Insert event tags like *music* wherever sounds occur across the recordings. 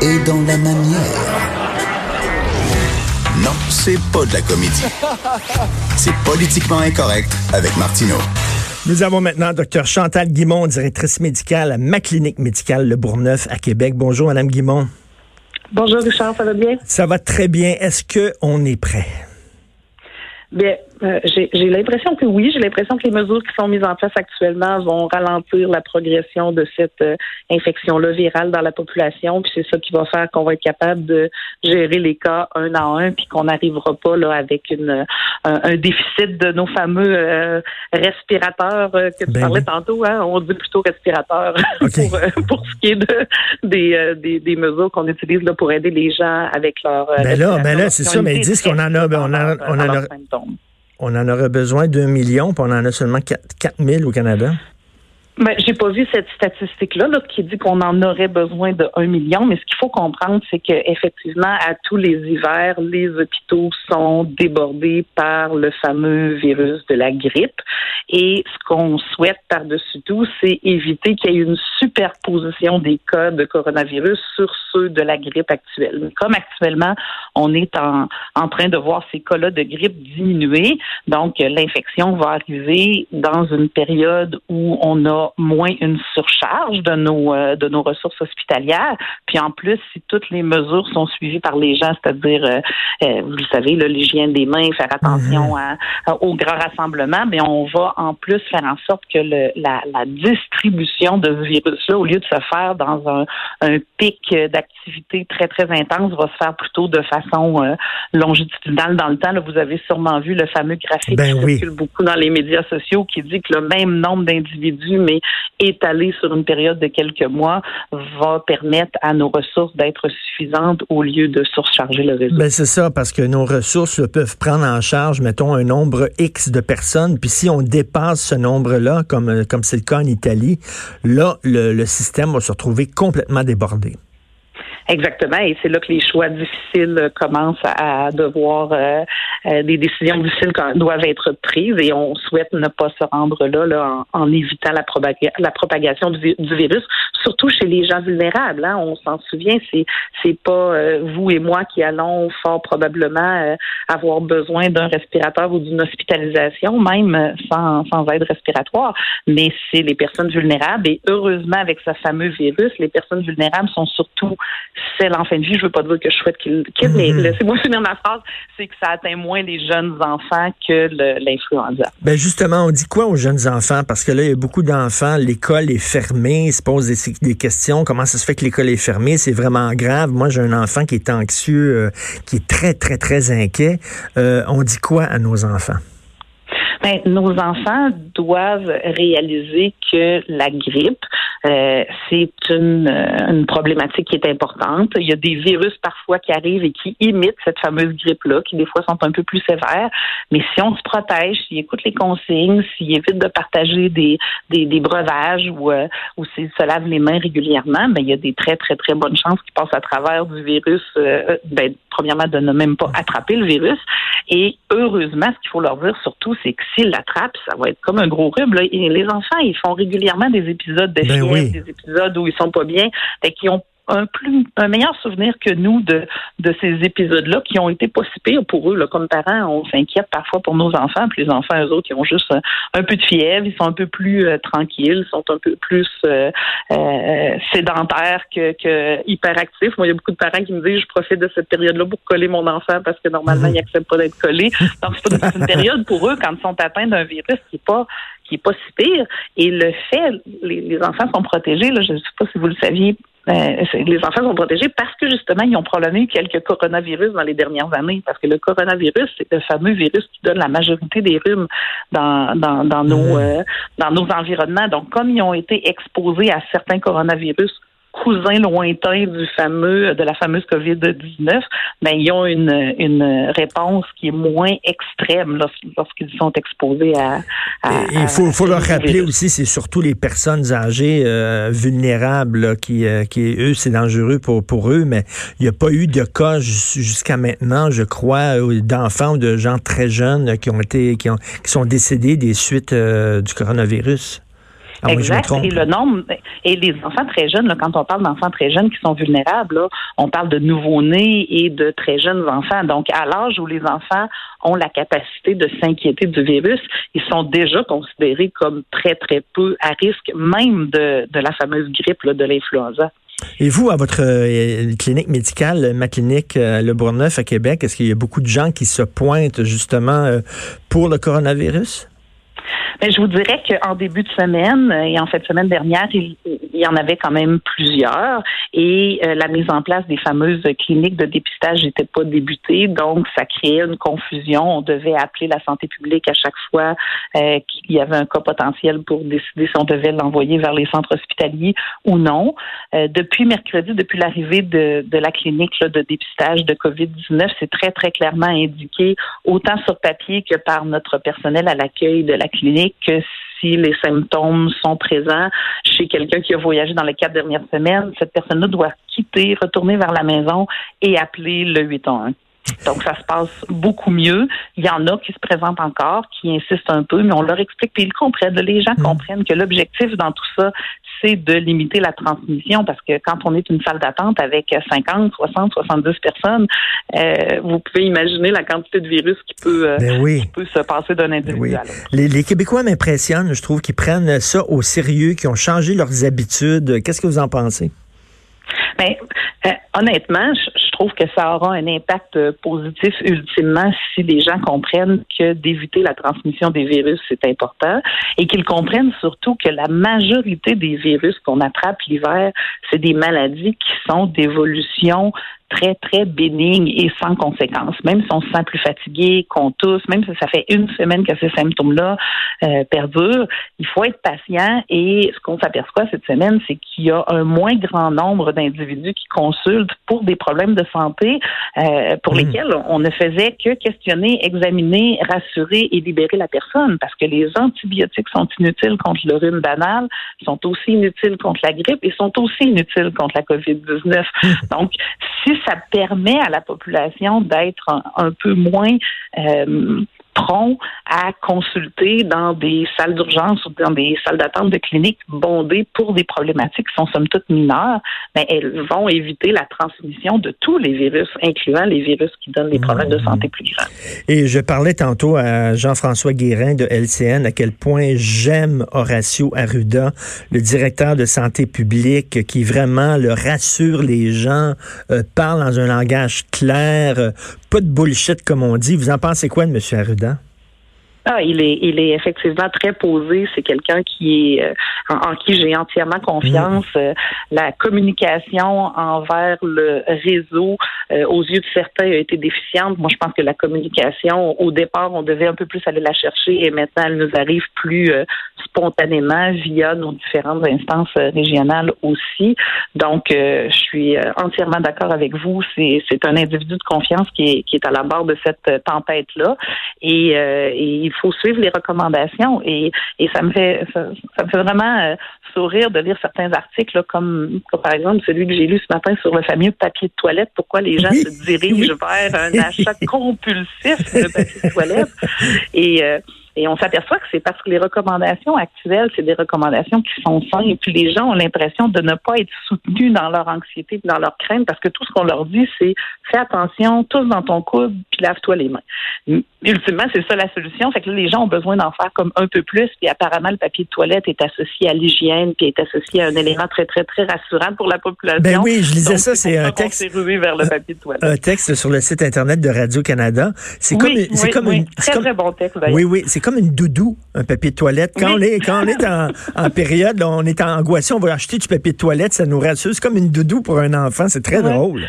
Est dans la manière. Non, c'est pas de la comédie. C'est politiquement incorrect avec Martineau. Nous avons maintenant Dr Chantal Guimond, directrice médicale à ma clinique médicale Le Bourgneuf à Québec. Bonjour, Madame Guimond. Bonjour Richard, ça va bien? Ça va très bien. Est-ce que on est prêt? Bien, euh, j'ai l'impression que oui. J'ai l'impression que les mesures qui sont mises en place actuellement vont ralentir la progression de cette euh, infection-là virale dans la population. Puis c'est ça qui va faire qu'on va être capable de gérer les cas un à un, puis qu'on n'arrivera pas là avec une un, déficit de nos fameux euh, respirateurs que tu ben parlais tantôt. Hein? On dit plutôt respirateurs *laughs* pour, pour ce qui est de, des, des, des mesures qu'on utilise là, pour aider les gens avec leur. Ben là, ben là, c'est ça. Mais ils disent qu'on en a, on, a, on en a, on en aurait besoin d'un million, puis on en a seulement 4, 000 au Canada. Ben, j'ai pas vu cette statistique-là là, qui dit qu'on en aurait besoin de 1 million, mais ce qu'il faut comprendre, c'est qu'effectivement, à tous les hivers, les hôpitaux sont débordés par le fameux virus de la grippe. Et ce qu'on souhaite par-dessus tout, c'est éviter qu'il y ait une superposition des cas de coronavirus sur ceux de la grippe actuelle. Comme actuellement, on est en, en train de voir ces cas-là de grippe diminuer, donc l'infection va arriver dans une période où on a moins une surcharge de nos euh, de nos ressources hospitalières. Puis en plus, si toutes les mesures sont suivies par les gens, c'est-à-dire, euh, euh, vous le savez, l'hygiène des mains, faire attention mhm. à, aux grands rassemblements, mais on va en plus faire en sorte que le, la, la distribution de ce virus-là, au lieu de se faire dans un, un pic d'activité très très intense, va se faire plutôt de façon longitudinale dans le temps. Là, vous avez sûrement vu le fameux graphique ben qui circule beaucoup dans les médias sociaux qui dit que le même nombre d'individus, mais étalé sur une période de quelques mois va permettre à nos ressources d'être suffisantes au lieu de surcharger le réseau. Ben c'est ça, parce que nos ressources peuvent prendre en charge, mettons, un nombre X de personnes, puis si on dépasse ce nombre-là, comme comme c'est le cas en Italie, là, le, le système va se retrouver complètement débordé. Exactement, et c'est là que les choix difficiles commencent à, devoir euh, euh, des décisions difficiles doivent être prises et on souhaite ne pas se rendre là, là en, évitant la, la propagation du, virus, surtout chez les gens vulnérables. Hein. On s'en souvient, c'est c'est pas euh, vous et moi qui allons fort probablement avoir besoin d'un respirateur ou d'une hospitalisation, même sans, sans aide respiratoire, mais c'est les personnes vulnérables et heureusement avec ce fameux virus, les personnes vulnérables sont surtout c'est l'enfant de vie. Je veux pas dire que je souhaite qu'il quitte, mais mhm. laissez-moi finir ma phrase. C'est que ça atteint moins les jeunes enfants que l'influenza. Ben justement, on dit quoi aux jeunes enfants? Parce que là, il y a beaucoup d'enfants, l'école est fermée, ils se posent des, questions. Comment ça se fait que l'école est fermée? C'est vraiment grave. Moi, j'ai un enfant qui est anxieux, euh, qui est très, très, très inquiet. Euh, on dit quoi à nos enfants? Ben, nos enfants doivent réaliser que la grippe, euh, c'est une, euh, une, problématique qui est importante. Il y a des virus parfois qui arrivent et qui imitent cette fameuse grippe-là, qui des fois sont un peu plus sévères. Mais si on se protège, s'il écoute les consignes, s'il évite de partager des, des, des breuvages ou, euh, ou s'il se lave les mains régulièrement, ben, il y a des très, très, très bonnes chances qu'il passe à travers du virus, euh, ben, premièrement, de ne même pas attraper le virus. Et heureusement, ce qu'il faut leur dire surtout, c'est que s'ils l'attrapent, ça va être comme un gros rhume. Là. Et les enfants, ils font régulièrement des épisodes de ben des épisodes où ils sont pas bien, et qui ont un plus un meilleur souvenir que nous de, de ces épisodes-là qui ont été pas si pires pour eux. Là. Comme parents, on s'inquiète parfois pour nos enfants, puis les enfants, eux autres, ils ont juste un, peu de fièvre, ils sont un peu plus euh, tranquilles, ils sont un peu plus euh, euh, sédentaires que, que hyperactifs. Moi, il y a beaucoup de parents qui me disent je profite de cette période-là pour coller mon enfant parce que normalement, ils n'acceptent pas d'être collés. Donc, c'est pas une période pour eux quand ils sont atteints d'un virus qui est pas qui est pas si pire. Et le fait, les, les enfants sont protégés, là, je ne sais pas si vous le saviez, ben, les enfants sont protégés parce que justement, ils ont probablement quelques coronavirus dans les dernières années. Parce que le coronavirus, c'est le fameux virus qui donne la majorité des rhumes dans, dans, dans nos, mmh. euh, dans nos environnements. Donc, comme ils ont été exposés à certains coronavirus cousins lointains du fameux de la fameuse COVID-19, ben ils ont une, une réponse qui est moins extrême lorsqu'ils sont exposés à. il faut, faut leur rappeler aussi, c'est surtout les personnes âgées euh, vulnérables qui, euh, qui eux, c'est dangereux pour pour eux, mais il n'y a pas eu de cas jusqu'à maintenant, je crois, d'enfants ou de gens très jeunes qui ont été qui, ont, qui sont décédés des suites euh, du coronavirus. Ah exact. et le nombre et les enfants très jeunes, là, quand on parle d'enfants très jeunes qui sont vulnérables, là, on parle de nouveau-nés et de très jeunes enfants. Donc, à l'âge où les enfants ont la capacité de s'inquiéter du virus, ils sont déjà considérés comme très très peu à risque, même de, de la fameuse grippe là, de l'influenza. Et vous, à votre euh, clinique médicale, ma clinique euh, Le Bourgneuf à Québec, est-ce qu'il y a beaucoup de gens qui se pointent justement euh, pour le coronavirus? Mais je vous dirais qu'en début de semaine et en de semaine dernière, il, y en avait quand même plusieurs et euh, la mise en place des fameuses cliniques de dépistage n'était pas débutée, donc ça créait une confusion. On devait appeler la santé publique à chaque fois euh, qu'il y avait un cas potentiel pour décider si on devait l'envoyer vers les centres hospitaliers ou non. Euh, depuis mercredi, depuis l'arrivée de, la clinique de dépistage de COVID-19, c'est très très clairement indiqué autant sur papier que par notre personnel à l'accueil de la clinique que si les symptômes sont présents chez quelqu'un qui a voyagé dans les quatre dernières semaines, cette personne-là doit quitter, retourner vers la maison et appeler le 811. Donc, ça se passe beaucoup mieux. Il y en a qui se présentent encore, qui insistent un peu, mais on leur explique, puis ils comprennent. Les gens mmh. comprennent que l'objectif dans tout ça, c'est de limiter la transmission parce que quand on est une salle d'attente avec 50, 60, 70 personnes, euh, vous pouvez imaginer la quantité de virus qui peut, euh, ben peut se passer d'un individu à l'autre. Les, les, Québécois m'impressionnent, je trouve, qu'ils prennent ça au sérieux, qui ont changé leurs habitudes. Qu'est-ce que vous en pensez? Mais ben, euh, honnêtement, je, trouve que ça aura un impact euh, positif ultimement si les gens comprennent que d'éviter la transmission des virus, c'est important et qu'ils comprennent surtout que la majorité des virus qu'on attrape l'hiver, c'est des maladies qui sont d'évolution très, très bénigne et sans conséquences. Même si on se sent plus fatigué, qu'on tousse, même si ça fait une semaine que ces symptômes-là euh, perdurent, il faut être patient et ce qu'on s'aperçoit cette semaine, c'est qu'il y a un moins grand nombre d'individus qui consultent pour des problèmes de santé euh, pour mmh. lesquels on ne faisait que questionner, examiner, rassurer et libérer la personne parce que les antibiotiques sont inutiles contre le rhume banal, sont aussi inutiles contre la grippe et sont aussi inutiles contre la COVID-19. Mmh. Donc, si ça permet à la population d'être un, peu moins euh, prompt à consulter dans des salles d'urgence ou dans des salles d'attente de cliniques bondées pour des problématiques qui sont somme toute mineures, mais elles vont éviter la transmission de tous les virus, incluant les virus qui donnent des problèmes de santé plus graves. Et je parlais tantôt à Jean-François Guérin de LCN à quel point j'aime Horacio Arruda, le directeur de santé publique, qui vraiment le rassure les gens, euh, parle dans un langage clair, euh, pas de bullshit comme on dit. Vous en pensez quoi de M. Arruda? Ah, il est, il est effectivement très posé. C'est quelqu'un qui est euh, en, qui j'ai entièrement confiance. Mm. Euh, la communication envers le réseau, euh, aux yeux de certains, a été déficiente. Moi, je pense que la communication, au départ, on devait un peu plus aller la chercher, et maintenant, elle nous arrive plus spontanément via nos différentes instances régionales aussi. Donc, je suis entièrement d'accord avec vous. C'est, c'est un individu de confiance qui est, qui est à la barre de cette tempête là, et, et il faut suivre les recommandations et, et ça me fait ça, me fait vraiment euh, sourire de lire certains articles comme, par exemple celui que j'ai lu ce matin sur le fameux papier de toilette. Pourquoi les gens se dirigent vers un achat *laughs* compulsif de papier de toilette et euh, et on s'aperçoit que c'est parce que les recommandations actuelles, c'est des recommandations qui sont simples. Et puis les gens ont l'impression de ne pas être soutenus dans leur anxiété, dans leur crainte, parce que tout ce qu'on leur dit, c'est fais attention, tous dans ton coude, puis lave-toi les mains. Ultimement, c'est ça la solution. Fait que là, les gens ont besoin d'en faire comme un peu plus. Puis apparemment, le papier de toilette est associé à l'hygiène, puis est associé à un élément très, très, très rassurant pour la population. Ben oui, je lisais ça. C'est un texte. vers le papier de toilette. Un texte sur le site internet de Radio Canada. C'est comme, c'est comme une, très, très bon texte. Oui, oui, c'est comme une doudou, un papier de toilette. Quand on est, quand on est en, en période, on est angoissé, on va acheter du papier de toilette, ça nous rassure. C'est comme une doudou pour un enfant. C'est très drôle.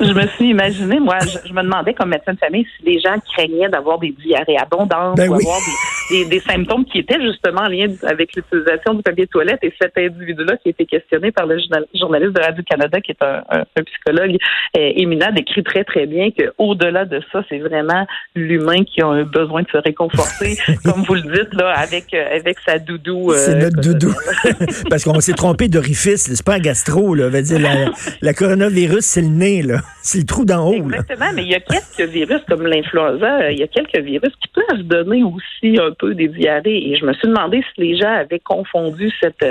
Je me suis imaginé, moi, je, me demandais comme médecin de famille si les gens craignaient d'avoir des diarrhées abondantes ben ou avoir des, des, symptômes qui étaient justement en lien avec l'utilisation du papier de toilette. Et cet individu-là qui a été questionné par le journaliste de Radio-Canada, qui est un, un, psychologue euh, éminent, décrit très, très bien qu'au-delà de ça, c'est vraiment l'humain qui a un besoin de se réconforter, *laughs* comme vous le dites, là, avec, euh, avec sa doudou. Euh, c'est notre doudou. *laughs* Parce qu'on s'est trompé d'orifice, c'est pas un gastro, là. Va dire, la, la, coronavirus, c'est le nez, là. C'est le trou d'en haut. Exactement, mais il y a quelques virus comme l'influenza, il y a quelques virus qui peuvent donner aussi un peu des diarrhées. Et je me suis demandé si les gens avaient confondu cette,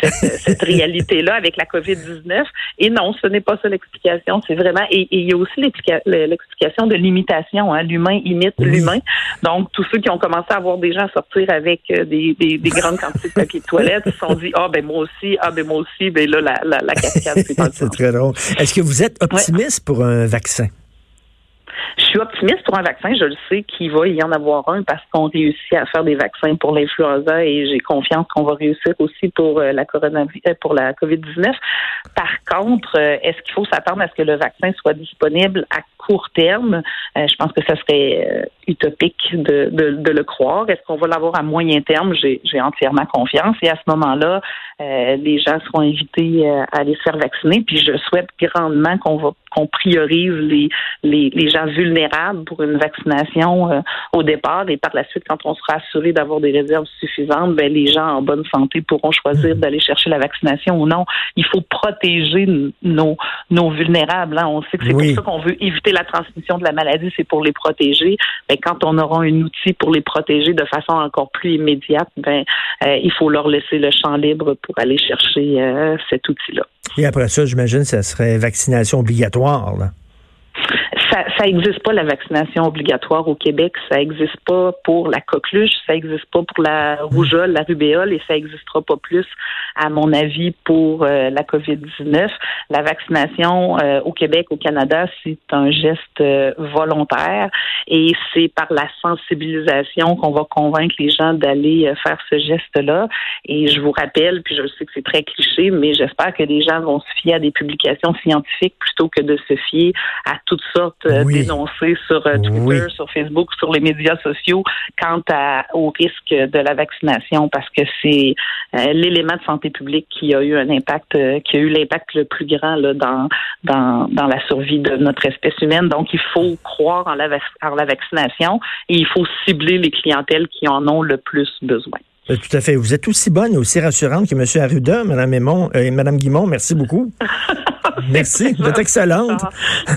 cette, cette réalité-là avec la COVID-19. Et non, ce n'est pas ça l'explication. C'est vraiment, et, il y a aussi l'explication de l'imitation. Hein. L'humain imite l'humain. Donc, tous ceux qui ont commencé à avoir des gens sortir avec euh, des, des, des grandes quantités de papier de toilette se sont dit, ah, ben moi aussi, ah, ben moi aussi, ben là, la, la, la cascade, c'est *laughs* très drôle. Est-ce que vous êtes optimiste pour un vaccin? Je suis optimiste pour un vaccin. Je le sais qu'il va y en avoir un parce qu'on réussit à faire des vaccins pour l'influenza et j'ai confiance qu'on va réussir aussi pour euh, euh, la COVID-19. Par contre, euh, est-ce qu'il faut s'attendre à ce que le vaccin soit disponible à court terme? je pense que ça serait utopique de, le croire. Est-ce qu'on va l'avoir à moyen terme? J'ai entièrement confiance. Et à ce moment-là, les gens seront invités à aller se faire vacciner. Puis je souhaite grandement qu'on priorise les gens vulnérables pour une vaccination euh, au départ et par la suite, quand on sera assuré d'avoir des réserves suffisantes, ben, les gens en bonne santé pourront choisir mhm. d'aller chercher la vaccination ou non. Il faut protéger nos, nos vulnérables. Hein. On sait que c'est pour ça qu'on veut éviter la transmission de la maladie, c'est pour les protéger. Ben, quand on aura un outil pour les protéger de façon encore plus immédiate, ben, euh, il faut leur laisser le champ libre pour aller chercher euh, cet outil-là. Et après ça, j'imagine, ça serait vaccination obligatoire. Là ça n'existe pas la vaccination obligatoire au Québec, ça n'existe pas pour la coqueluche, ça n'existe pas pour la rougeole, la rubéole et ça n'existera pas plus, à mon avis, pour euh, la COVID-19. La vaccination euh, au Québec, au Canada, c'est un geste euh, volontaire et c'est par la sensibilisation qu'on va convaincre les gens d'aller faire ce geste-là. Et je vous rappelle, puis je sais que c'est très cliché, mais j'espère que les gens vont se fier à des publications scientifiques plutôt que de se fier à toutes sortes euh, dénoncer sur euh, Twitter, sur Facebook, sur les médias sociaux quant à, au risque de la vaccination parce que c'est euh, l'élément de santé publique qui a eu un impact, qui a eu l'impact le plus grand là, dans, dans, dans la survie de notre espèce humaine. Donc, il faut croire en la, en la vaccination et il faut cibler les clientèles qui en ont le plus besoin. Tout à fait. Vous êtes aussi bonne et aussi rassurante que M. Arruda, Mme Aymon, et Mme Guimont. Merci beaucoup. *laughs* Merci, vous êtes excellente.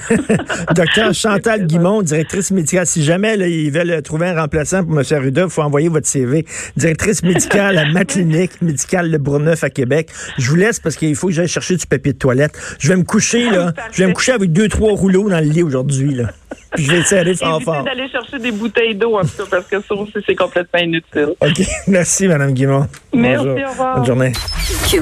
*laughs* Docteur *laughs* Chantal Guimont, directrice médicale. Si jamais ils veulent trouver un remplaçant pour M. Arruda, il faut envoyer votre CV. Directrice médicale à ma clinique médicale Le Bourgneuf à Québec. Je vous laisse parce qu'il faut que j'aille chercher du papier de toilette. Je vais me coucher, là. Je vais me coucher avec deux, trois rouleaux dans le lit aujourd'hui, là. Puis je vais essayer d'aller fort fort. d'aller chercher des bouteilles d'eau, en tout cas, parce que ça aussi, c'est complètement inutile. OK. *laughs* Merci, Mme Guimont. Merci, au revoir. Bonne journée.